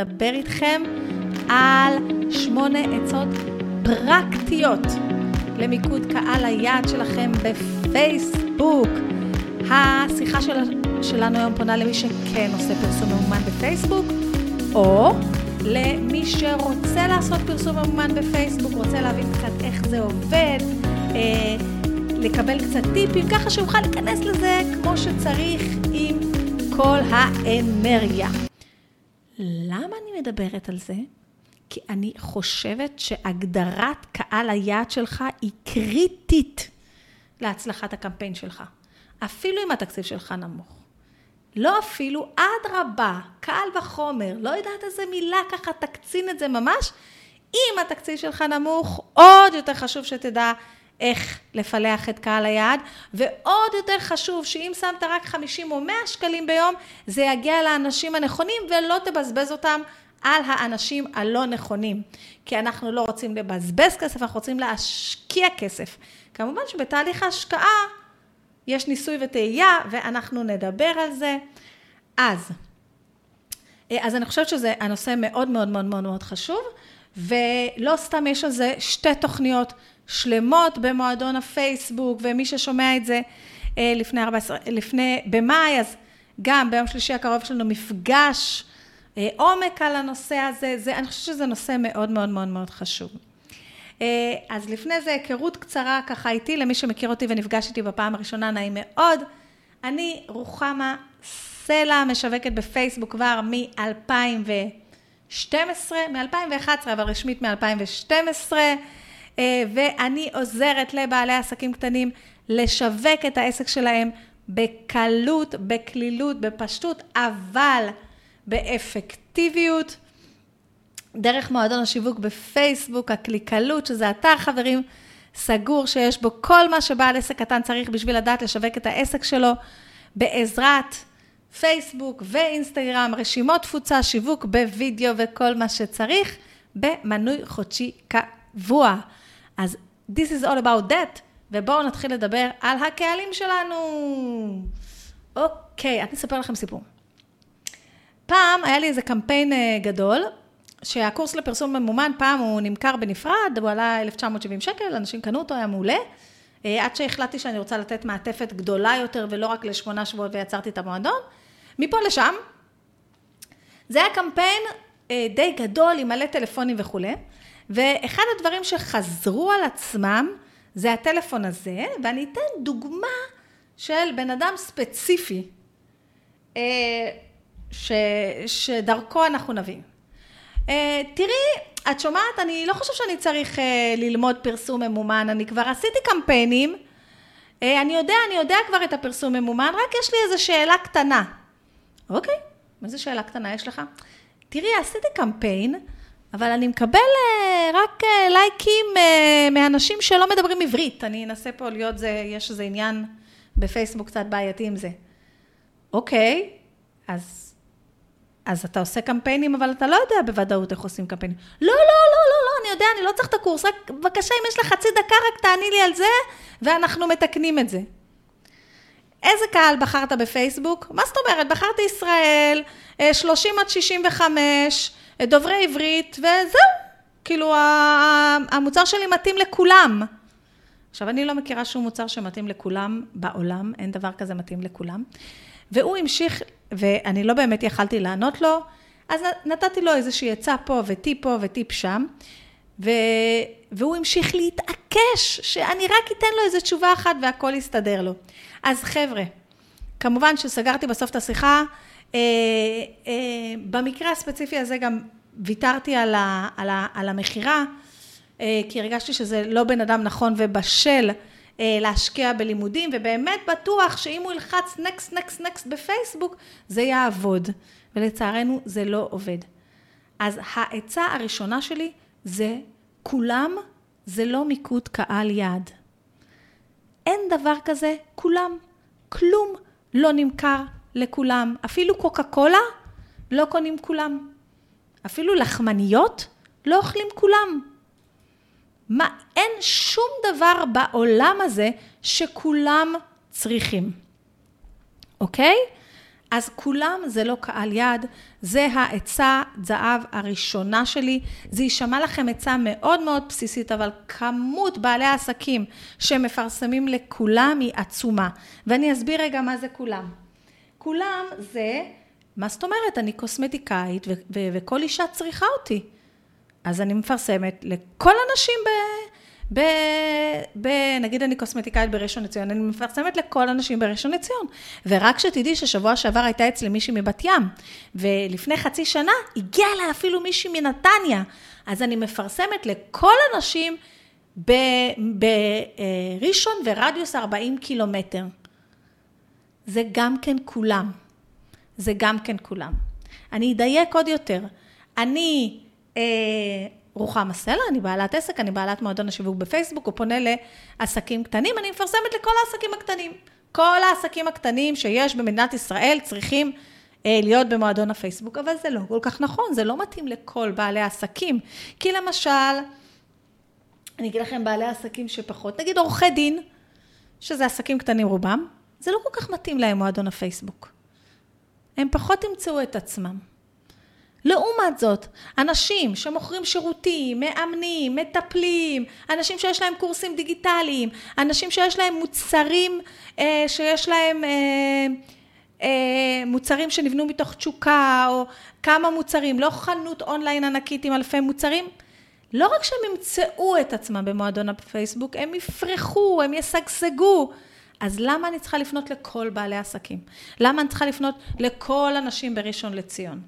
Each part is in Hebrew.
לדבר איתכם על שמונה עצות פרקטיות למיקוד קהל היעד שלכם בפייסבוק. השיחה של, שלנו היום פונה למי שכן עושה פרסום ממומן בפייסבוק, או למי שרוצה לעשות פרסום ממומן בפייסבוק, רוצה להבין קצת איך זה עובד, אה, לקבל קצת טיפים, ככה שיוכל להיכנס לזה כמו שצריך עם כל האנרגיה. למה אני מדברת על זה? כי אני חושבת שהגדרת קהל היעד שלך היא קריטית להצלחת הקמפיין שלך. אפילו אם התקציב שלך נמוך. לא אפילו, אדרבה, קל וחומר, לא יודעת איזה מילה ככה תקצין את זה ממש. אם התקציב שלך נמוך, עוד יותר חשוב שתדע איך לפלח את קהל היעד, ועוד יותר חשוב שאם שמת רק 50 או 100 שקלים ביום, זה יגיע לאנשים הנכונים ולא תבזבז אותם על האנשים הלא נכונים. כי אנחנו לא רוצים לבזבז כסף, אנחנו רוצים להשקיע כסף. כמובן שבתהליך ההשקעה יש ניסוי וטעייה, ואנחנו נדבר על זה. אז, אז אני חושבת שזה הנושא מאוד מאוד מאוד מאוד מאוד חשוב, ולא סתם יש על זה שתי תוכניות שלמות במועדון הפייסבוק, ומי ששומע את זה אה, לפני 14, לפני, במאי, אז גם ביום שלישי הקרוב יש לנו מפגש אה, עומק על הנושא הזה, זה, אני חושבת שזה נושא מאוד מאוד מאוד מאוד חשוב. אה, אז לפני זה היכרות קצרה ככה איתי, למי שמכיר אותי ונפגש איתי בפעם הראשונה, נעים מאוד. אני רוחמה סלע, משווקת בפייסבוק כבר מ-2012, מ-2011, אבל רשמית מ-2012. אה, ואני עוזרת לבעלי עסקים קטנים לשווק את העסק שלהם בקלות, בקלילות, בפשטות, אבל באפקטיביות. דרך מועדון השיווק בפייסבוק, הקליקלות, שזה אתר חברים סגור שיש בו כל מה שבעל עסק קטן צריך בשביל לדעת לשווק את העסק שלו, בעזרת פייסבוק ואינסטגרם, רשימות תפוצה, שיווק בווידאו וכל מה שצריך, במנוי חודשי קבוע. אז This is all about that, ובואו נתחיל לדבר על הקהלים שלנו. אוקיי, אני אספר לכם סיפור. פעם היה לי איזה קמפיין אה, גדול, שהקורס לפרסום ממומן, פעם הוא נמכר בנפרד, הוא עלה 1,970 שקל, אנשים קנו אותו, היה מעולה. אה, עד שהחלטתי שאני רוצה לתת מעטפת גדולה יותר ולא רק לשמונה שבועות ויצרתי את המועדון. מפה לשם, זה היה קמפיין אה, די גדול עם מלא טלפונים וכולי. ואחד הדברים שחזרו על עצמם זה הטלפון הזה, ואני אתן דוגמה של בן אדם ספציפי, אה, ש, שדרכו אנחנו נבין. אה, תראי, את שומעת, אני לא חושבת שאני צריך אה, ללמוד פרסום ממומן, אני כבר עשיתי קמפיינים, אני יודע, אני יודע כבר את הפרסום ממומן, רק יש לי איזו שאלה קטנה. אוקיי, איזה שאלה קטנה יש לך? תראי, עשיתי קמפיין, אבל אני מקבל אה, רק אה, לייקים אה, מאנשים שלא מדברים עברית. אני אנסה פה להיות, זה, יש איזה עניין בפייסבוק קצת בעייתי עם זה. אוקיי, אז, אז אתה עושה קמפיינים, אבל אתה לא יודע בוודאות איך עושים קמפיינים. לא, לא, לא, לא, לא, אני יודע, אני לא צריך את הקורס, רק בבקשה, אם יש לך חצי דקה, רק תעני לי על זה, ואנחנו מתקנים את זה. איזה קהל בחרת בפייסבוק? מה זאת אומרת? בחרתי ישראל, 30 עד 65, דוברי עברית, וזהו. כאילו, המוצר שלי מתאים לכולם. עכשיו, אני לא מכירה שום מוצר שמתאים לכולם בעולם, אין דבר כזה מתאים לכולם. והוא המשיך, ואני לא באמת יכלתי לענות לו, אז נתתי לו איזושהי עצה פה וטיפ פה וטיפ שם, ו... והוא המשיך להתעקש שאני רק אתן לו איזו תשובה אחת והכל יסתדר לו. אז חבר'ה, כמובן שסגרתי בסוף את השיחה, אה, אה, במקרה הספציפי הזה גם ויתרתי על, ה, על, ה, על המכירה, אה, כי הרגשתי שזה לא בן אדם נכון ובשל להשקיע בלימודים, ובאמת בטוח שאם הוא ילחץ נקסט, נקסט, נקסט בפייסבוק, זה יעבוד. ולצערנו זה לא עובד. אז העצה הראשונה שלי זה כולם זה לא מיקוד קהל יעד. אין דבר כזה כולם. כלום לא נמכר לכולם. אפילו קוקה קולה לא קונים כולם. אפילו לחמניות לא אוכלים כולם. מה, אין שום דבר בעולם הזה שכולם צריכים, אוקיי? אז כולם זה לא קהל יד, זה העצה זהב הראשונה שלי. זה יישמע לכם עצה מאוד מאוד בסיסית, אבל כמות בעלי העסקים שמפרסמים לכולם היא עצומה. ואני אסביר רגע מה זה כולם. כולם זה, מה זאת אומרת? אני קוסמטיקאית ו- ו- וכל אישה צריכה אותי. אז אני מפרסמת לכל הנשים ב... ב, ב, נגיד אני קוסמטיקאית בראשון לציון, אני מפרסמת לכל הנשים בראשון לציון. ורק שתדעי ששבוע שעבר הייתה אצלי מישהי מבת ים, ולפני חצי שנה הגיעה אליי אפילו מישהי מנתניה. אז אני מפרסמת לכל הנשים בראשון ורדיוס 40 קילומטר. זה גם כן כולם. זה גם כן כולם. אני אדייק עוד יותר. אני אה, רוחמה סלע, אני בעלת עסק, אני בעלת מועדון השיווק בפייסבוק, הוא פונה לעסקים קטנים, אני מפרסמת לכל העסקים הקטנים. כל העסקים הקטנים שיש במדינת ישראל צריכים אה, להיות במועדון הפייסבוק, אבל זה לא כל כך נכון, זה לא מתאים לכל בעלי העסקים. כי למשל, אני אגיד לכם בעלי עסקים שפחות, נגיד עורכי דין, שזה עסקים קטנים רובם, זה לא כל כך מתאים להם מועדון הפייסבוק. הם פחות ימצאו את עצמם. לעומת זאת, אנשים שמוכרים שירותים, מאמנים, מטפלים, אנשים שיש להם קורסים דיגיטליים, אנשים שיש להם מוצרים, אה, שיש להם אה, אה, מוצרים שנבנו מתוך תשוקה, או כמה מוצרים, לא חנות אונליין ענקית עם אלפי מוצרים, לא רק שהם ימצאו את עצמם במועדון הפייסבוק, הם יפרחו, הם ישגשגו. אז למה אני צריכה לפנות לכל בעלי עסקים? למה אני צריכה לפנות לכל הנשים בראשון לציון?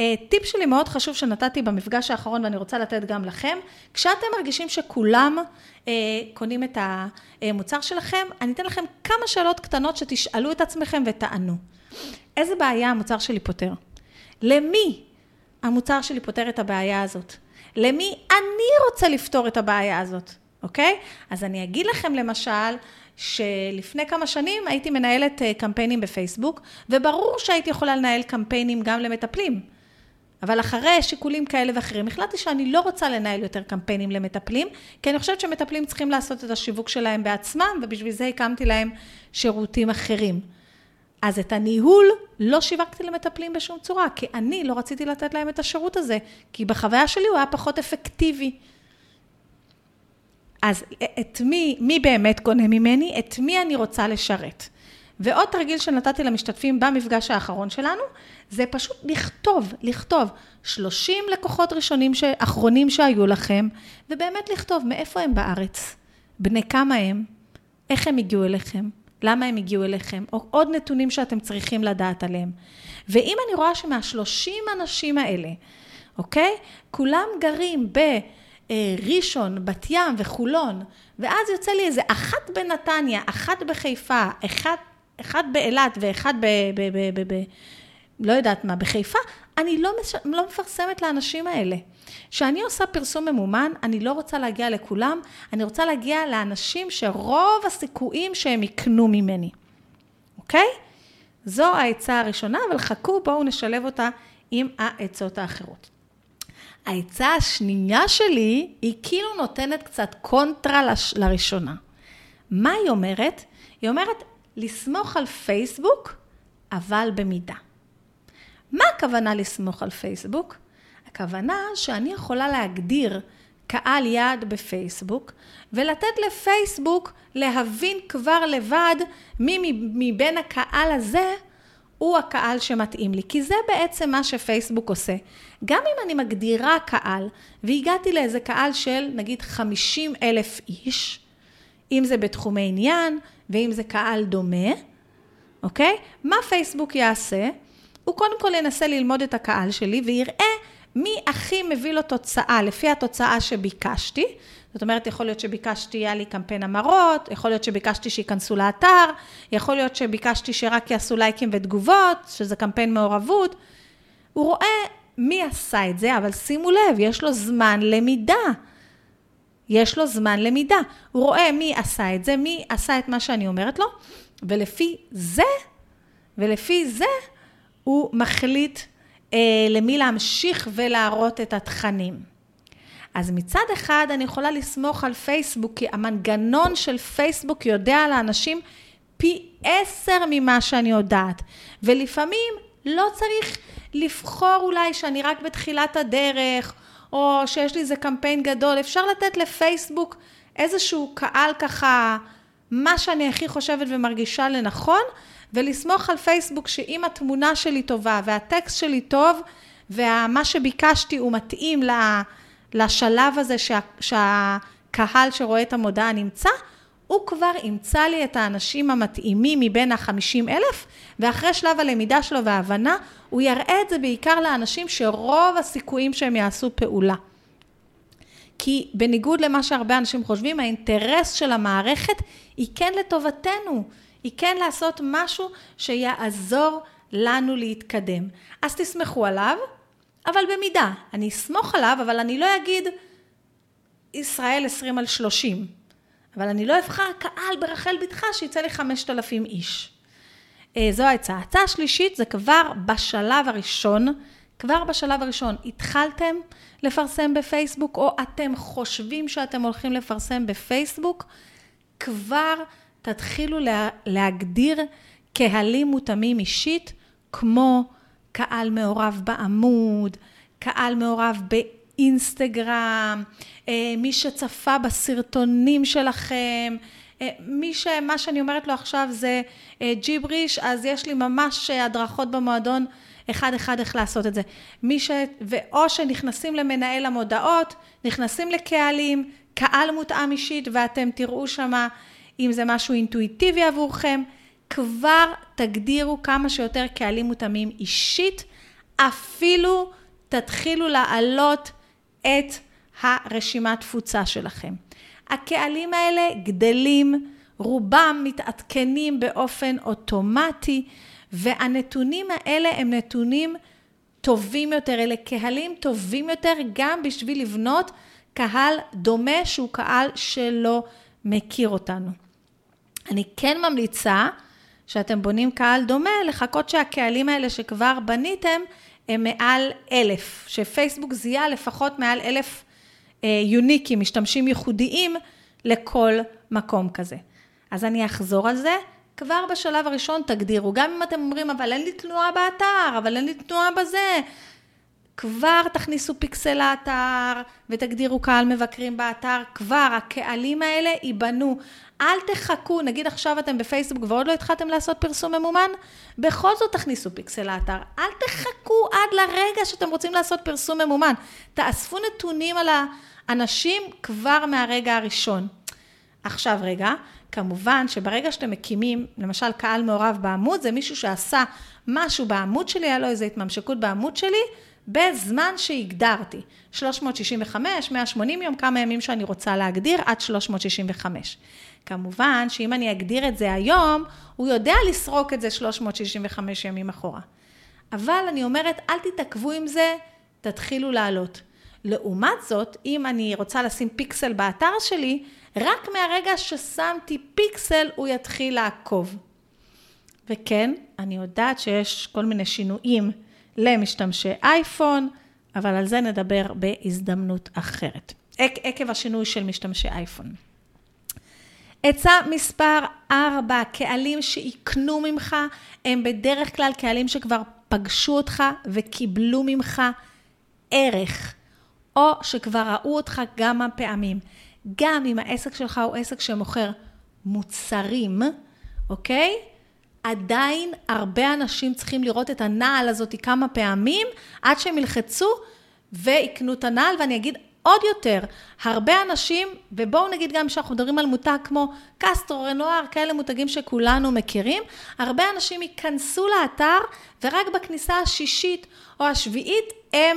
אה, טיפ שלי מאוד חשוב שנתתי במפגש האחרון ואני רוצה לתת גם לכם, כשאתם מרגישים שכולם אה, קונים את המוצר שלכם, אני אתן לכם כמה שאלות קטנות שתשאלו את עצמכם ותענו. איזה בעיה המוצר שלי פותר? למי המוצר שלי פותר את הבעיה הזאת? למי אני רוצה לפתור את הבעיה הזאת, אוקיי? אז אני אגיד לכם למשל, שלפני כמה שנים הייתי מנהלת אה, קמפיינים בפייסבוק, וברור שהייתי יכולה לנהל קמפיינים גם למטפלים. אבל אחרי שיקולים כאלה ואחרים, החלטתי שאני לא רוצה לנהל יותר קמפיינים למטפלים, כי אני חושבת שמטפלים צריכים לעשות את השיווק שלהם בעצמם, ובשביל זה הקמתי להם שירותים אחרים. אז את הניהול לא שיווקתי למטפלים בשום צורה, כי אני לא רציתי לתת להם את השירות הזה, כי בחוויה שלי הוא היה פחות אפקטיבי. אז את מי, מי באמת קונה ממני? את מי אני רוצה לשרת? ועוד תרגיל שנתתי למשתתפים במפגש האחרון שלנו, זה פשוט לכתוב, לכתוב 30 לקוחות ראשונים, ש... אחרונים שהיו לכם, ובאמת לכתוב מאיפה הם בארץ, בני כמה הם, איך הם הגיעו אליכם, למה הם הגיעו אליכם, או עוד נתונים שאתם צריכים לדעת עליהם. ואם אני רואה שמהשלושים אנשים האלה, אוקיי? כולם גרים ב... ראשון, בת ים וחולון, ואז יוצא לי איזה אחת בנתניה, אחת בחיפה, אחת אחד באילת ואחד ב... ב, ב, ב, ב לא יודעת מה, בחיפה, אני לא, מש... לא מפרסמת לאנשים האלה. כשאני עושה פרסום ממומן, אני לא רוצה להגיע לכולם, אני רוצה להגיע לאנשים שרוב הסיכויים שהם יקנו ממני, אוקיי? זו העצה הראשונה, אבל חכו, בואו נשלב אותה עם העצות האחרות. העצה השנייה שלי, היא כאילו נותנת קצת קונטרה לש... לראשונה. מה היא אומרת? היא אומרת, לסמוך על פייסבוק, אבל במידה. מה הכוונה לסמוך על פייסבוק? הכוונה שאני יכולה להגדיר קהל יעד בפייסבוק, ולתת לפייסבוק להבין כבר לבד מי מבין הקהל הזה הוא הקהל שמתאים לי. כי זה בעצם מה שפייסבוק עושה. גם אם אני מגדירה קהל, והגעתי לאיזה קהל של נגיד 50 אלף איש, אם זה בתחומי עניין, ואם זה קהל דומה, אוקיי? מה פייסבוק יעשה? הוא קודם כל ינסה ללמוד את הקהל שלי ויראה מי הכי מביא לו תוצאה לפי התוצאה שביקשתי. זאת אומרת, יכול להיות שביקשתי, היה לי קמפיין המרות, יכול להיות שביקשתי שייכנסו לאתר, יכול להיות שביקשתי שרק יעשו לייקים ותגובות, שזה קמפיין מעורבות. הוא רואה מי עשה את זה, אבל שימו לב, יש לו זמן למידה. יש לו זמן למידה. הוא רואה מי עשה את זה, מי עשה את מה שאני אומרת לו, ולפי זה, ולפי זה, הוא מחליט למי להמשיך ולהראות את התכנים. אז מצד אחד אני יכולה לסמוך על פייסבוק, כי המנגנון של פייסבוק יודע לאנשים פי עשר ממה שאני יודעת. ולפעמים לא צריך לבחור אולי שאני רק בתחילת הדרך, או שיש לי איזה קמפיין גדול. אפשר לתת לפייסבוק איזשהו קהל ככה, מה שאני הכי חושבת ומרגישה לנכון, ולסמוך על פייסבוק שאם התמונה שלי טובה והטקסט שלי טוב, ומה שביקשתי הוא מתאים לשלב הזה שה, שהקהל שרואה את המודעה נמצא, הוא כבר ימצא לי את האנשים המתאימים מבין החמישים אלף, ואחרי שלב הלמידה שלו וההבנה, הוא יראה את זה בעיקר לאנשים שרוב הסיכויים שהם יעשו פעולה. כי בניגוד למה שהרבה אנשים חושבים, האינטרס של המערכת היא כן לטובתנו, היא כן לעשות משהו שיעזור לנו להתקדם. אז תסמכו עליו, אבל במידה. אני אסמוך עליו, אבל אני לא אגיד ישראל 20 על 30. אבל אני לא אבחר קהל ברחל בתך שיצא לי 5,000 איש. אה, זו העצה. ההצעה השלישית זה כבר בשלב הראשון, כבר בשלב הראשון התחלתם לפרסם בפייסבוק, או אתם חושבים שאתם הולכים לפרסם בפייסבוק, כבר תתחילו לה, להגדיר קהלים מותאמים אישית, כמו קהל מעורב בעמוד, קהל מעורב באינסטגרם, אה, מי שצפה בסרטונים שלכם, אה, מי ש... מה שאני אומרת לו עכשיו זה אה, ג'יבריש, אז יש לי ממש הדרכות במועדון אחד אחד איך לעשות את זה. מי ש... ואו שנכנסים למנהל המודעות, נכנסים לקהלים, קהל מותאם אישית, ואתם תראו שמה אם זה משהו אינטואיטיבי עבורכם, כבר תגדירו כמה שיותר קהלים מותאמים אישית, אפילו תתחילו להעלות את הרשימת תפוצה שלכם. הקהלים האלה גדלים, רובם מתעדכנים באופן אוטומטי, והנתונים האלה הם נתונים טובים יותר, אלה קהלים טובים יותר גם בשביל לבנות קהל דומה שהוא קהל שלא מכיר אותנו. אני כן ממליצה שאתם בונים קהל דומה, לחכות שהקהלים האלה שכבר בניתם הם מעל אלף, שפייסבוק זיהה לפחות מעל אלף אה, יוניקים, משתמשים ייחודיים לכל מקום כזה. אז אני אחזור על זה, כבר בשלב הראשון תגדירו, גם אם אתם אומרים, אבל אין לי תנועה באתר, אבל אין לי תנועה בזה, כבר תכניסו פיקסל לאתר ותגדירו קהל מבקרים באתר, כבר הקהלים האלה ייבנו. אל תחכו, נגיד עכשיו אתם בפייסבוק ועוד לא התחלתם לעשות פרסום ממומן, בכל זאת תכניסו פיקסל לאתר. אל תחכו עד לרגע שאתם רוצים לעשות פרסום ממומן. תאספו נתונים על האנשים כבר מהרגע הראשון. עכשיו רגע, כמובן שברגע שאתם מקימים, למשל קהל מעורב בעמוד, זה מישהו שעשה משהו בעמוד שלי, היה לו איזו התממשקות בעמוד שלי, בזמן שהגדרתי. 365, 180 יום, כמה ימים שאני רוצה להגדיר, עד 365. כמובן שאם אני אגדיר את זה היום, הוא יודע לסרוק את זה 365 ימים אחורה. אבל אני אומרת, אל תתעכבו עם זה, תתחילו לעלות. לעומת זאת, אם אני רוצה לשים פיקסל באתר שלי, רק מהרגע ששמתי פיקסל הוא יתחיל לעקוב. וכן, אני יודעת שיש כל מיני שינויים למשתמשי אייפון, אבל על זה נדבר בהזדמנות אחרת. עקב השינוי של משתמשי אייפון. עצה מספר 4, קהלים שיקנו ממך, הם בדרך כלל קהלים שכבר פגשו אותך וקיבלו ממך ערך, או שכבר ראו אותך כמה פעמים. גם אם העסק שלך הוא עסק שמוכר מוצרים, אוקיי? עדיין הרבה אנשים צריכים לראות את הנעל הזאת כמה פעמים, עד שהם ילחצו ויקנו את הנעל, ואני אגיד עוד יותר, הרבה אנשים, ובואו נגיד גם שאנחנו מדברים על מותג כמו קסטרו, רנואר, כאלה מותגים שכולנו מכירים, הרבה אנשים ייכנסו לאתר ורק בכניסה השישית או השביעית הם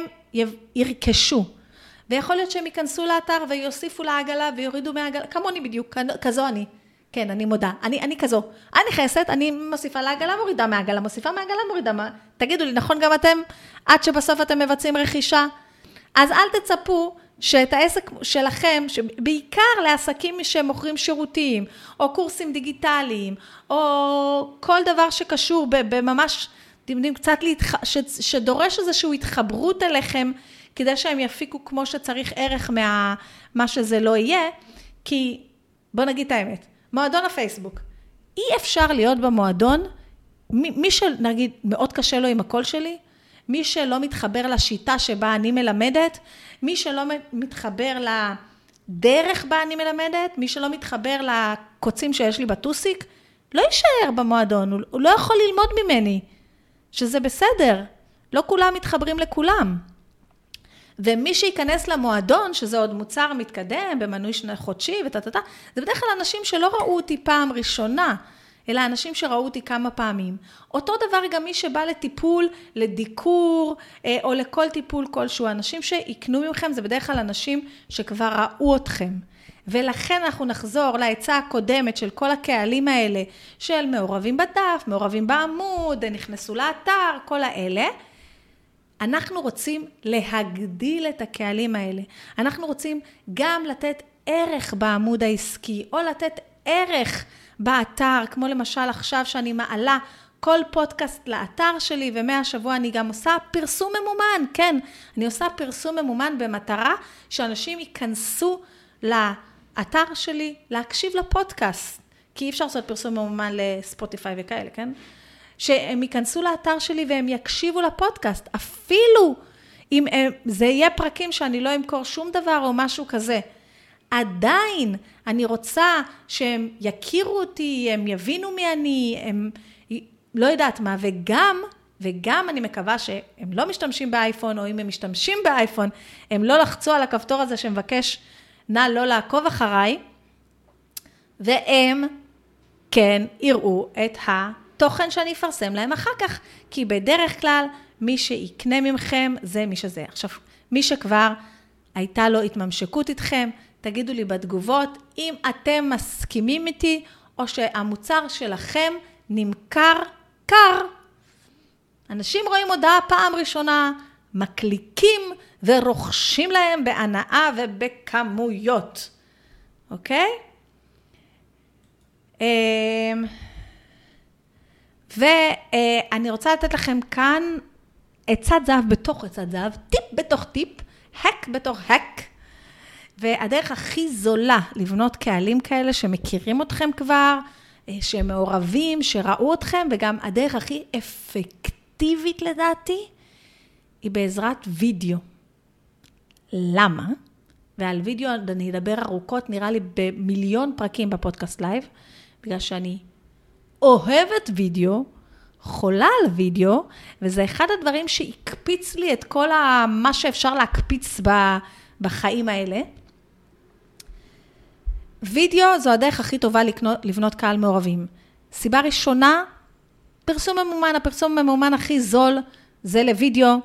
ירכשו. ויכול להיות שהם ייכנסו לאתר ויוסיפו לעגלה ויורידו מהעגלה, כמוני בדיוק, כזו אני. כן, אני מודה. אני, אני כזו. אני נכנסת, אני מוסיפה לעגלה, מורידה מהעגלה, מוסיפה מהעגלה, מורידה מה... תגידו לי, נכון גם אתם, עד שבסוף אתם מבצעים רכישה? אז אל תצפו שאת העסק שלכם, בעיקר לעסקים שמוכרים שירותים, או קורסים דיגיטליים, או כל דבר שקשור בממש, אתם יודעים, קצת להתח... ש... שדורש איזושהי התחברות אליכם, כדי שהם יפיקו כמו שצריך ערך מה שזה לא יהיה, כי בואו נגיד את האמת, מועדון הפייסבוק, אי אפשר להיות במועדון, מי, מי שנגיד מאוד קשה לו עם הקול שלי, מי שלא מתחבר לשיטה שבה אני מלמדת, מי שלא מתחבר לדרך בה אני מלמדת, מי שלא מתחבר לקוצים שיש לי בטוסיק, לא יישאר במועדון, הוא, הוא לא יכול ללמוד ממני, שזה בסדר, לא כולם מתחברים לכולם. ומי שייכנס למועדון, שזה עוד מוצר מתקדם, במנוי חודשי וטה-טה-טה, זה בדרך כלל אנשים שלא ראו אותי פעם ראשונה, אלא אנשים שראו אותי כמה פעמים. אותו דבר גם מי שבא לטיפול, לדיקור, אה, או לכל טיפול כלשהו. אנשים שיקנו ממכם, זה בדרך כלל אנשים שכבר ראו אתכם. ולכן אנחנו נחזור לעצה הקודמת של כל הקהלים האלה, של מעורבים בדף, מעורבים בעמוד, נכנסו לאתר, כל האלה. אנחנו רוצים להגדיל את הקהלים האלה. אנחנו רוצים גם לתת ערך בעמוד העסקי, או לתת ערך באתר, כמו למשל עכשיו שאני מעלה כל פודקאסט לאתר שלי, ומהשבוע אני גם עושה פרסום ממומן, כן, אני עושה פרסום ממומן במטרה שאנשים ייכנסו לאתר שלי להקשיב לפודקאסט, כי אי אפשר לעשות פרסום ממומן לספוטיפיי וכאלה, כן? שהם ייכנסו לאתר שלי והם יקשיבו לפודקאסט, אפילו אם הם, זה יהיה פרקים שאני לא אמכור שום דבר או משהו כזה. עדיין אני רוצה שהם יכירו אותי, הם יבינו מי אני, הם לא יודעת מה, וגם, וגם אני מקווה שהם לא משתמשים באייפון, או אם הם משתמשים באייפון, הם לא לחצו על הכפתור הזה שמבקש, נא לא לעקוב אחריי, והם כן יראו את התוכן שאני אפרסם להם אחר כך, כי בדרך כלל מי שיקנה ממכם זה מי שזה. עכשיו, מי שכבר הייתה לו התממשקות איתכם, תגידו לי בתגובות אם אתם מסכימים איתי, או שהמוצר שלכם נמכר קר. אנשים רואים הודעה פעם ראשונה, מקליקים ורוכשים להם בהנאה ובכמויות, אוקיי? ואני רוצה לתת לכם כאן עצת זהב בתוך עצת זהב, טיפ בתוך טיפ, hack בתוך hack. והדרך הכי זולה לבנות קהלים כאלה שמכירים אתכם כבר, אה, שהם מעורבים, שראו אתכם, וגם הדרך הכי אפקטיבית לדעתי, היא בעזרת וידאו. למה? ועל וידאו אני אדבר ארוכות, נראה לי במיליון פרקים בפודקאסט live, בגלל שאני אוהבת וידאו, חולה על וידאו, וזה אחד הדברים שהקפיץ לי את כל ה... מה שאפשר להקפיץ בחיים האלה. וידאו זו הדרך הכי טובה לקנות, לבנות קהל מעורבים. סיבה ראשונה, פרסום ממומן, הפרסום הממומן הכי זול זה לוידאו.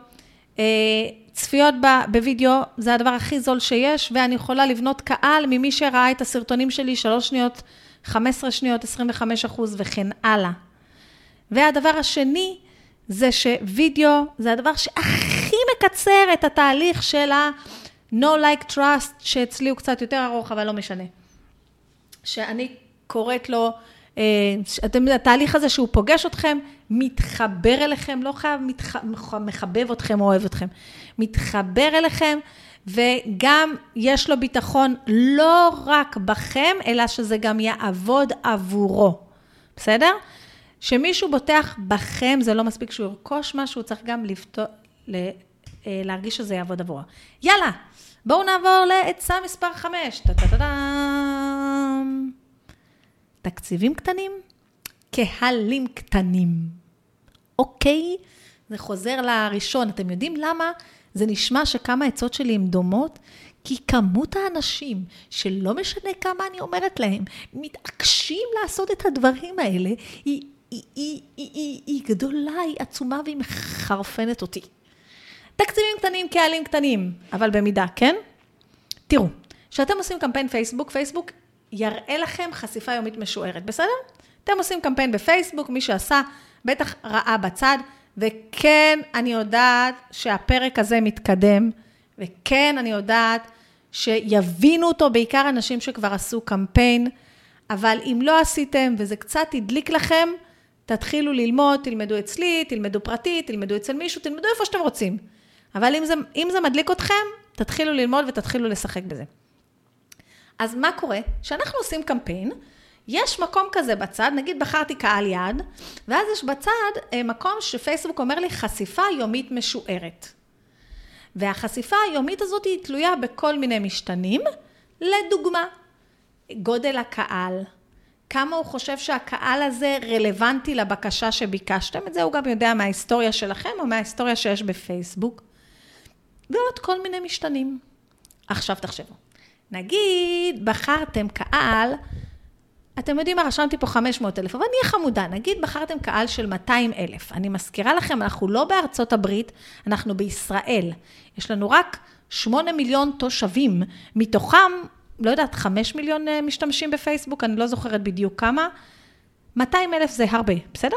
אה, צפיות בווידאו זה הדבר הכי זול שיש, ואני יכולה לבנות קהל ממי שראה את הסרטונים שלי 3 שניות, 15 שניות, 25 אחוז וכן הלאה. והדבר השני, זה שווידאו זה הדבר שהכי מקצר את התהליך של ה-No like trust, שאצלי הוא קצת יותר ארוך, אבל לא משנה. שאני קוראת לו, אתם, התהליך הזה שהוא פוגש אתכם, מתחבר אליכם, לא חייב מתח, מחבב אתכם או אוהב אתכם, מתחבר אליכם, וגם יש לו ביטחון לא רק בכם, אלא שזה גם יעבוד עבורו, בסדר? שמישהו בוטח בכם, זה לא מספיק שהוא ירכוש משהו, הוא צריך גם לפתור, אה, להרגיש שזה יעבוד עבורו. יאללה, בואו נעבור לעצה מספר 5. תקציבים קטנים, קהלים קטנים. אוקיי? זה חוזר לראשון. אתם יודעים למה זה נשמע שכמה עצות שלי הן דומות? כי כמות האנשים שלא משנה כמה אני אומרת להם, מתעקשים לעשות את הדברים האלה, היא, היא, היא, היא, היא, היא גדולה, היא עצומה והיא מחרפנת אותי. תקציבים קטנים, קהלים קטנים, אבל במידה, כן? תראו, כשאתם עושים קמפיין פייסבוק, פייסבוק יראה לכם חשיפה יומית משוערת, בסדר? אתם עושים קמפיין בפייסבוק, מי שעשה בטח ראה בצד, וכן, אני יודעת שהפרק הזה מתקדם, וכן, אני יודעת שיבינו אותו בעיקר אנשים שכבר עשו קמפיין, אבל אם לא עשיתם וזה קצת הדליק לכם, תתחילו ללמוד, תלמדו אצלי, תלמדו פרטי, תלמדו אצל מישהו, תלמדו איפה שאתם רוצים. אבל אם זה, אם זה מדליק אתכם, תתחילו ללמוד ותתחילו לשחק בזה. אז מה קורה? כשאנחנו עושים קמפיין, יש מקום כזה בצד, נגיד בחרתי קהל יעד, ואז יש בצד אה, מקום שפייסבוק אומר לי חשיפה יומית משוערת. והחשיפה היומית הזאת היא תלויה בכל מיני משתנים. לדוגמה, גודל הקהל, כמה הוא חושב שהקהל הזה רלוונטי לבקשה שביקשתם, את זה הוא גם יודע מההיסטוריה שלכם או מההיסטוריה שיש בפייסבוק, ועוד כל מיני משתנים. עכשיו תחשבו, נגיד בחרתם קהל, אתם יודעים מה, רשמתי פה 500 אלף, אבל נהיה חמודה, נגיד בחרתם קהל של 200 אלף. אני מזכירה לכם, אנחנו לא בארצות הברית, אנחנו בישראל. יש לנו רק 8 מיליון תושבים, מתוכם לא יודעת, חמש מיליון אה, משתמשים בפייסבוק, אני לא זוכרת בדיוק כמה. 200 אלף זה הרבה, בסדר?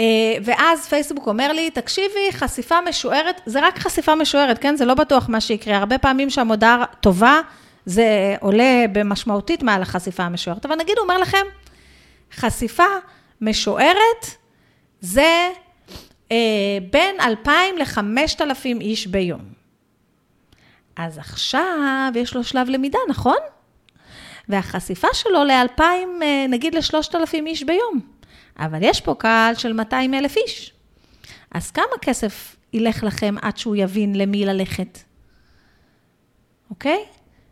אה, ואז פייסבוק אומר לי, תקשיבי, חשיפה משוערת, זה רק חשיפה משוערת, כן? זה לא בטוח מה שיקרה. הרבה פעמים שהמודעה טובה, זה עולה במשמעותית מעל החשיפה המשוערת. אבל נגיד, הוא אומר לכם, חשיפה משוערת זה אה, בין 2,000 ל-5,000 איש ביום. אז עכשיו יש לו שלב למידה, נכון? והחשיפה שלו ל-2,000, אה, נגיד ל-3,000 איש ביום. אבל יש פה קהל של 200 אלף איש. אז כמה כסף ילך לכם עד שהוא יבין למי ללכת? אוקיי?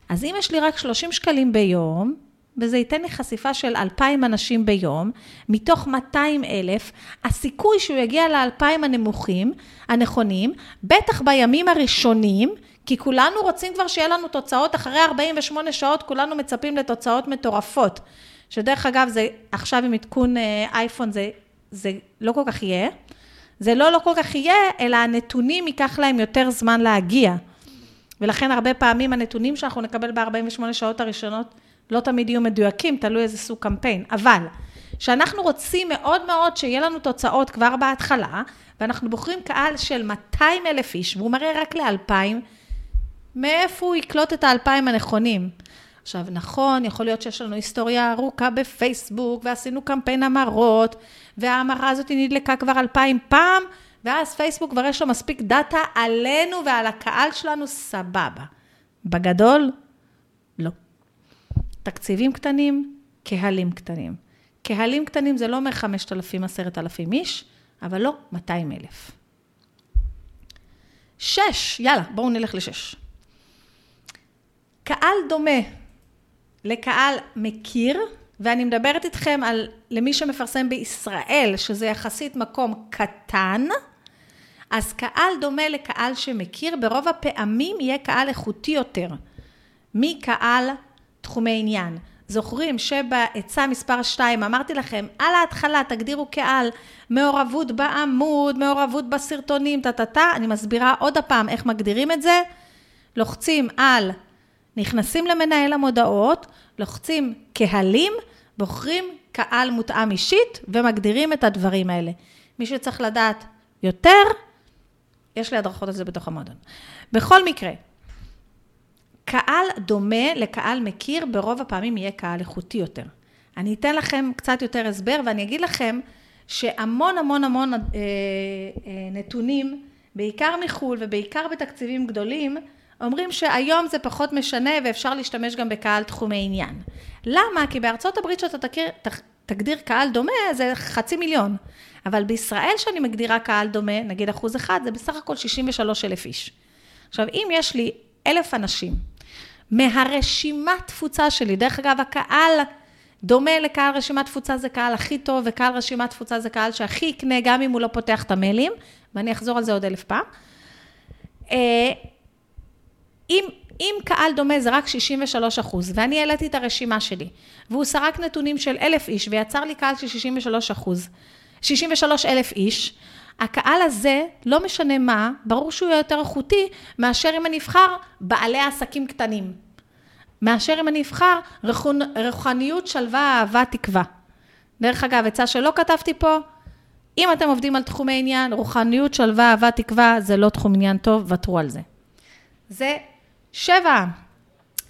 אז אם יש לי רק 30 שקלים ביום, וזה ייתן לי חשיפה של 2,000 אנשים ביום, מתוך 200 אלף, הסיכוי שהוא יגיע ל-2,000 הנמוכים, הנכונים, בטח בימים הראשונים, כי כולנו רוצים כבר שיהיה לנו תוצאות, אחרי 48 שעות כולנו מצפים לתוצאות מטורפות. שדרך אגב, זה עכשיו עם עדכון אה, אייפון זה, זה לא כל כך יהיה. זה לא לא כל כך יהיה, אלא הנתונים ייקח להם יותר זמן להגיע. ולכן הרבה פעמים הנתונים שאנחנו נקבל ב-48 שעות הראשונות לא תמיד יהיו מדויקים, תלוי איזה סוג קמפיין. אבל, שאנחנו רוצים מאוד מאוד שיהיה לנו תוצאות כבר בהתחלה, ואנחנו בוחרים קהל של 200 אלף איש, והוא מראה רק ל-2,000, מאיפה הוא יקלוט את האלפיים הנכונים? עכשיו, נכון, יכול להיות שיש לנו היסטוריה ארוכה בפייסבוק, ועשינו קמפיין המרות, וההמרה הזאת נדלקה כבר אלפיים פעם, ואז פייסבוק כבר יש לו מספיק דאטה עלינו ועל הקהל שלנו, סבבה. בגדול, לא. תקציבים קטנים, קהלים קטנים. קהלים קטנים זה לא אומר 5,000, 10,000 איש, אבל לא 200 אלף. שש, יאללה, בואו נלך לשש. קהל דומה לקהל מכיר, ואני מדברת איתכם על למי שמפרסם בישראל, שזה יחסית מקום קטן, אז קהל דומה לקהל שמכיר, ברוב הפעמים יהיה קהל איכותי יותר מקהל תחומי עניין. זוכרים שבעצה מספר 2 אמרתי לכם, על ההתחלה תגדירו קהל מעורבות בעמוד, מעורבות בסרטונים, טה-טה-טה, אני מסבירה עוד הפעם איך מגדירים את זה. לוחצים על נכנסים למנהל המודעות, לוחצים קהלים, בוחרים קהל מותאם אישית ומגדירים את הדברים האלה. מי שצריך לדעת יותר, יש לי הדרכות על זה בתוך המועדון. בכל מקרה, קהל דומה לקהל מכיר, ברוב הפעמים יהיה קהל איכותי יותר. אני אתן לכם קצת יותר הסבר ואני אגיד לכם שהמון המון המון אה, אה, נתונים, בעיקר מחו"ל ובעיקר בתקציבים גדולים, אומרים שהיום זה פחות משנה ואפשר להשתמש גם בקהל תחומי עניין. למה? כי בארצות הברית שאתה תכיר, תגדיר קהל דומה זה חצי מיליון. אבל בישראל שאני מגדירה קהל דומה, נגיד אחוז אחד, זה בסך הכל 63 אלף איש. עכשיו, אם יש לי אלף אנשים מהרשימת תפוצה שלי, דרך אגב, הקהל דומה לקהל רשימת תפוצה זה קהל הכי טוב, וקהל רשימת תפוצה זה קהל שהכי יקנה, גם אם הוא לא פותח את המיילים, ואני אחזור על זה עוד אלף פעם. אם, אם קהל דומה זה רק 63 אחוז, ואני העליתי את הרשימה שלי, והוא סרק נתונים של אלף איש, ויצר לי קהל של 63 אחוז, 63 אלף איש, הקהל הזה, לא משנה מה, ברור שהוא יהיה יותר איכותי, מאשר אם אני אבחר בעלי עסקים קטנים. מאשר אם אני אבחר רוחניות, שלווה, אהבה, תקווה. דרך אגב, עצה שלא כתבתי פה, אם אתם עובדים על תחומי עניין, רוחניות, שלווה, אהבה, תקווה, זה לא תחום עניין טוב, ותרו על זה. זה שבע,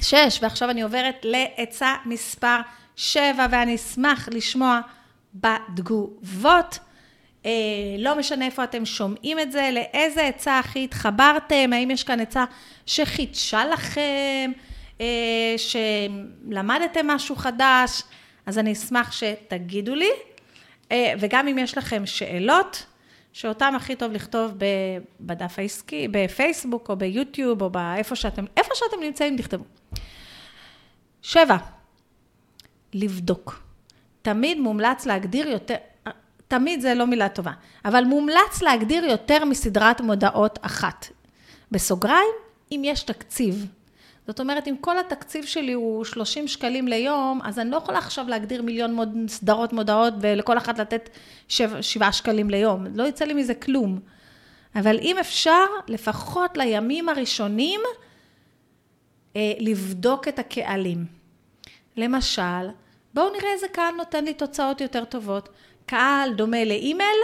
שש, ועכשיו אני עוברת לעצה מספר שבע, ואני אשמח לשמוע בתגובות. אה, לא משנה איפה אתם שומעים את זה, לאיזה עצה הכי התחברתם, האם יש כאן עצה שחידשה לכם, אה, שלמדתם משהו חדש, אז אני אשמח שתגידו לי, אה, וגם אם יש לכם שאלות, שאותם הכי טוב לכתוב בדף העסקי, בפייסבוק או ביוטיוב או באיפה שאתם, איפה שאתם נמצאים, תכתבו. שבע, לבדוק. תמיד מומלץ להגדיר יותר, תמיד זה לא מילה טובה, אבל מומלץ להגדיר יותר מסדרת מודעות אחת. בסוגריים, אם יש תקציב. זאת אומרת, אם כל התקציב שלי הוא 30 שקלים ליום, אז אני לא יכולה עכשיו להגדיר מיליון מוד, סדרות מודעות ולכל אחת לתת 7, 7 שקלים ליום. לא יצא לי מזה כלום. אבל אם אפשר, לפחות לימים הראשונים, אה, לבדוק את הקהלים. למשל, בואו נראה איזה קהל נותן לי תוצאות יותר טובות. קהל דומה לאימייל,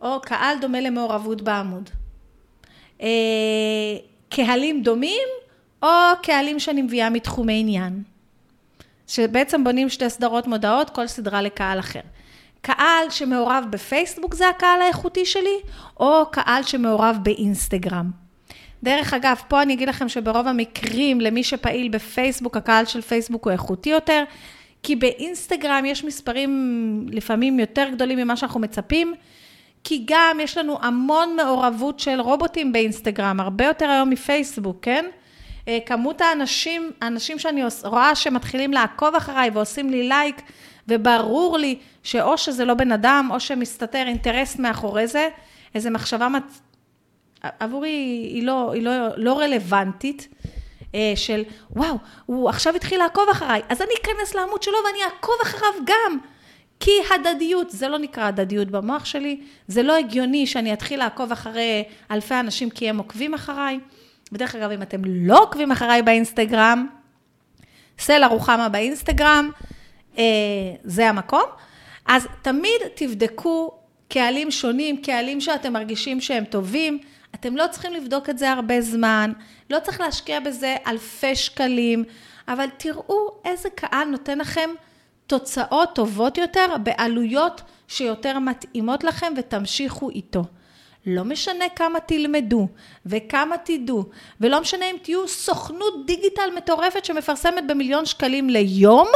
או קהל דומה למעורבות בעמוד. אה, קהלים דומים, או קהלים שאני מביאה מתחומי עניין. שבעצם בונים שתי סדרות מודעות, כל סדרה לקהל אחר. קהל שמעורב בפייסבוק זה הקהל האיכותי שלי, או קהל שמעורב באינסטגרם. דרך אגב, פה אני אגיד לכם שברוב המקרים, למי שפעיל בפייסבוק, הקהל של פייסבוק הוא איכותי יותר, כי באינסטגרם יש מספרים לפעמים יותר גדולים ממה שאנחנו מצפים, כי גם יש לנו המון מעורבות של רובוטים באינסטגרם, הרבה יותר היום מפייסבוק, כן? אה, כמות האנשים, האנשים שאני רואה שמתחילים לעקוב אחריי ועושים לי לייק, וברור לי שאו שזה לא בן אדם, או שמסתתר אינטרס מאחורי זה, איזו מחשבה מת... עבורי היא לא, היא לא, לא רלוונטית. אה, של וואו, הוא עכשיו התחיל לעקוב אחריי, אז אני אכנס לעמוד שלו ואני אעקוב אחריו גם. כי הדדיות, זה לא נקרא הדדיות במוח שלי, זה לא הגיוני שאני אתחיל לעקוב אחרי אלפי אנשים כי הם עוקבים אחריי. בדרך אגב, אם אתם לא עוקבים אחריי באינסטגרם, סלע רוחמה באינסטגרם, אה, זה המקום. אז תמיד תבדקו קהלים שונים, קהלים שאתם מרגישים שהם טובים. אתם לא צריכים לבדוק את זה הרבה זמן, לא צריך להשקיע בזה אלפי שקלים, אבל תראו איזה קהל נותן לכם תוצאות טובות יותר בעלויות שיותר מתאימות לכם ותמשיכו איתו. לא משנה כמה תלמדו וכמה תדעו, ולא משנה אם תהיו סוכנות דיגיטל מטורפת שמפרסמת במיליון שקלים ליום,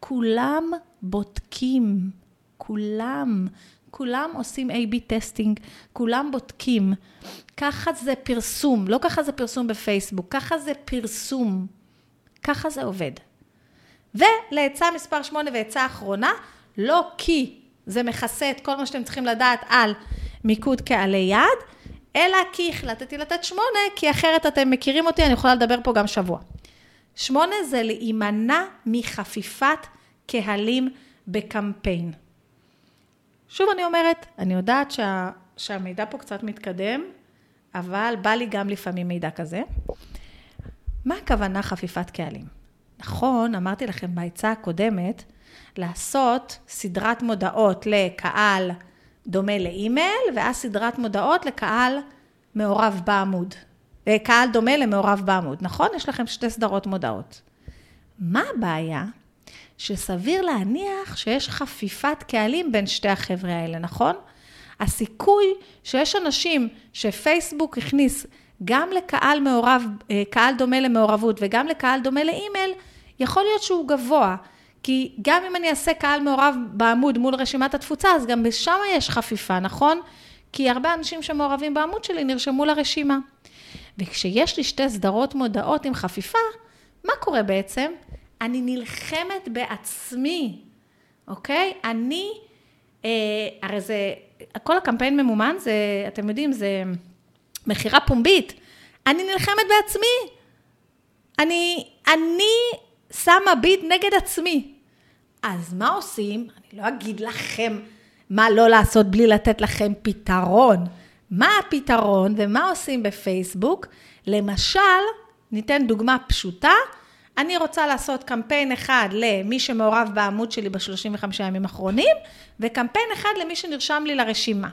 כולם בודקים, כולם. כולם עושים A-B testing, כולם בודקים. ככה זה פרסום, לא ככה זה פרסום בפייסבוק, ככה זה פרסום. ככה זה עובד. ולעצה מספר 8 ועצה אחרונה, לא כי זה מכסה את כל מה שאתם צריכים לדעת על מיקוד קהלי יעד, אלא כי החלטתי לתת 8, כי אחרת אתם מכירים אותי, אני יכולה לדבר פה גם שבוע. 8 זה להימנע מחפיפת קהלים בקמפיין. שוב אני אומרת, אני יודעת שה, שהמידע פה קצת מתקדם, אבל בא לי גם לפעמים מידע כזה. מה הכוונה חפיפת קהלים? נכון, אמרתי לכם בעצה הקודמת, לעשות סדרת מודעות לקהל דומה לאימייל, ואז סדרת מודעות לקהל מעורב בעמוד. קהל דומה למעורב בעמוד, נכון? יש לכם שתי סדרות מודעות. מה הבעיה? שסביר להניח שיש חפיפת קהלים בין שתי החבר'ה האלה, נכון? הסיכוי שיש אנשים שפייסבוק הכניס גם לקהל מעורב, אה, קהל דומה למעורבות וגם לקהל דומה לאימייל, יכול להיות שהוא גבוה. כי גם אם אני אעשה קהל מעורב בעמוד מול רשימת התפוצה, אז גם בשם יש חפיפה, נכון? כי הרבה אנשים שמעורבים בעמוד שלי נרשמו לרשימה. וכשיש לי שתי סדרות מודעות עם חפיפה, מה קורה בעצם? אני נלחמת בעצמי, אוקיי? אני, אה, הרי זה, כל הקמפיין ממומן, זה, אתם יודעים, זה מכירה פומבית. אני נלחמת בעצמי. אני, אני שמה ביד נגד עצמי. אז מה עושים? אני לא אגיד לכם מה לא לעשות בלי לתת לכם פתרון. מה הפתרון ומה עושים בפייסבוק? למשל, ניתן דוגמה פשוטה, אני רוצה לעשות קמפיין אחד למי שמעורב בעמוד שלי ב-35 ימים האחרונים, וקמפיין אחד למי שנרשם לי לרשימה.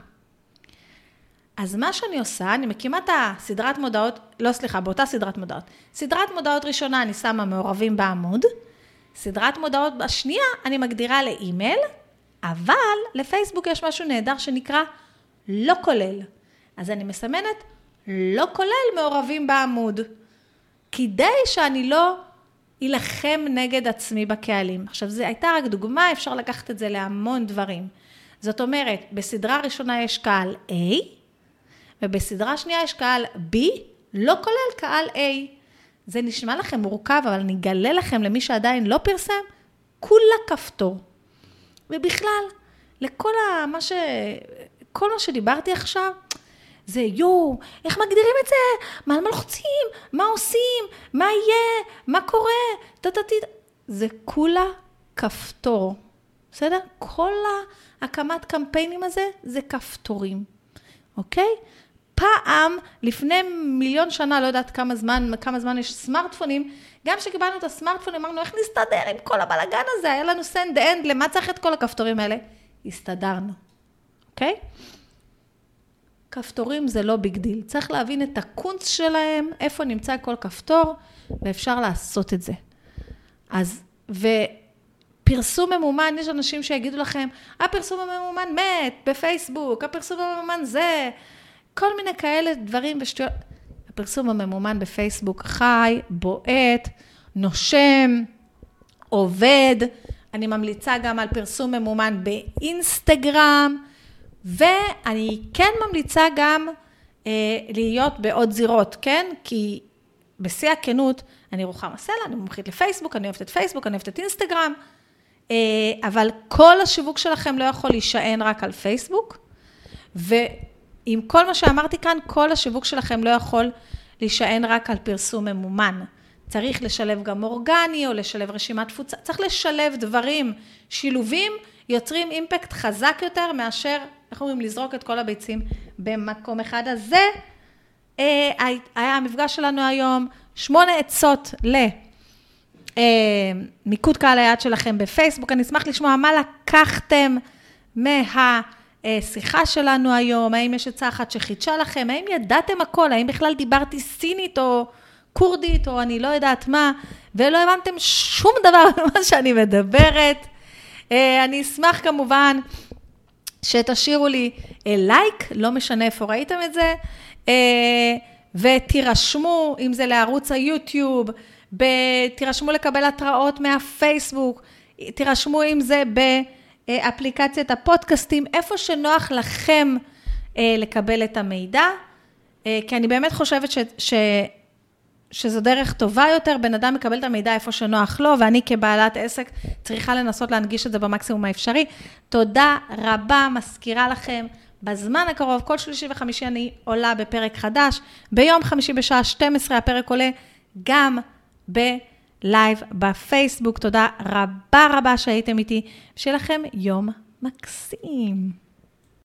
אז מה שאני עושה, אני מקימה את הסדרת מודעות, לא סליחה, באותה סדרת מודעות. סדרת מודעות ראשונה אני שמה מעורבים בעמוד, סדרת מודעות השנייה אני מגדירה לאימייל, אבל לפייסבוק יש משהו נהדר שנקרא לא כולל. אז אני מסמנת לא כולל מעורבים בעמוד, כדי שאני לא אילחם נגד עצמי בקהלים. עכשיו, זו הייתה רק דוגמה, אפשר לקחת את זה להמון דברים. זאת אומרת, בסדרה ראשונה יש קהל A, ובסדרה שנייה יש קהל B, לא כולל קהל A. זה נשמע לכם מורכב, אבל אני אגלה לכם למי שעדיין לא פרסם, כולה כפתור. ובכלל, לכל ה... מה ש... כל מה שדיברתי עכשיו, זה יואו, איך מגדירים את זה? מה לוחצים? מה עושים? מה יהיה? מה קורה? טטטי... זה כולה כפתור, בסדר? כל ההקמת קמפיינים הזה זה כפתורים, אוקיי? פעם, לפני מיליון שנה, לא יודעת כמה זמן, כמה זמן יש סמארטפונים, גם כשקיבלנו את הסמארטפונים, אמרנו, איך נסתדר עם כל הבלאגן הזה? היה לנו send end, למה צריך את כל הכפתורים האלה? הסתדרנו, אוקיי? כפתורים זה לא big deal. צריך להבין את הקונץ שלהם, איפה נמצא כל כפתור, ואפשר לעשות את זה. אז, ופרסום ממומן, יש אנשים שיגידו לכם, הפרסום הממומן מת בפייסבוק, הפרסום הממומן זה, כל מיני כאלה דברים ושטויות. הפרסום הממומן בפייסבוק חי, בועט, נושם, עובד. אני ממליצה גם על פרסום ממומן באינסטגרם. ואני כן ממליצה גם אה, להיות בעוד זירות, כן? כי בשיא הכנות, אני רוחמה סלע, אני מומחית לפייסבוק, אני אוהבת את פייסבוק, אני אוהבת את אינסטגרם, אה, אבל כל השיווק שלכם לא יכול להישען רק על פייסבוק, ועם כל מה שאמרתי כאן, כל השיווק שלכם לא יכול להישען רק על פרסום ממומן. צריך לשלב גם אורגני או לשלב רשימת תפוצה, צריך לשלב דברים, שילובים יוצרים אימפקט חזק יותר מאשר איך אומרים, לזרוק את כל הביצים במקום אחד. אז זה אה, היה המפגש שלנו היום, שמונה עצות למיקוד אה, קהל היעד שלכם בפייסבוק. אני אשמח לשמוע מה לקחתם מהשיחה שלנו היום, האם יש עצה אחת שחידשה לכם, האם ידעתם הכל, האם בכלל דיברתי סינית או כורדית או אני לא יודעת מה, ולא הבנתם שום דבר ממה שאני מדברת. אה, אני אשמח כמובן שתשאירו לי אה, לייק, לא משנה איפה ראיתם את זה, אה, ותירשמו, אם זה לערוץ היוטיוב, תירשמו לקבל התראות מהפייסבוק, תירשמו אם זה באפליקציית הפודקאסטים, איפה שנוח לכם אה, לקבל את המידע, כי אני באמת חושבת ש... ש שזו דרך טובה יותר, בן אדם מקבל את המידע איפה שנוח לו, ואני כבעלת עסק צריכה לנסות להנגיש את זה במקסימום האפשרי. תודה רבה, מזכירה לכם, בזמן הקרוב, כל שלישי וחמישי אני עולה בפרק חדש. ביום חמישי בשעה 12 הפרק עולה גם בלייב בפייסבוק. תודה רבה רבה שהייתם איתי, שיהיה לכם יום מקסים.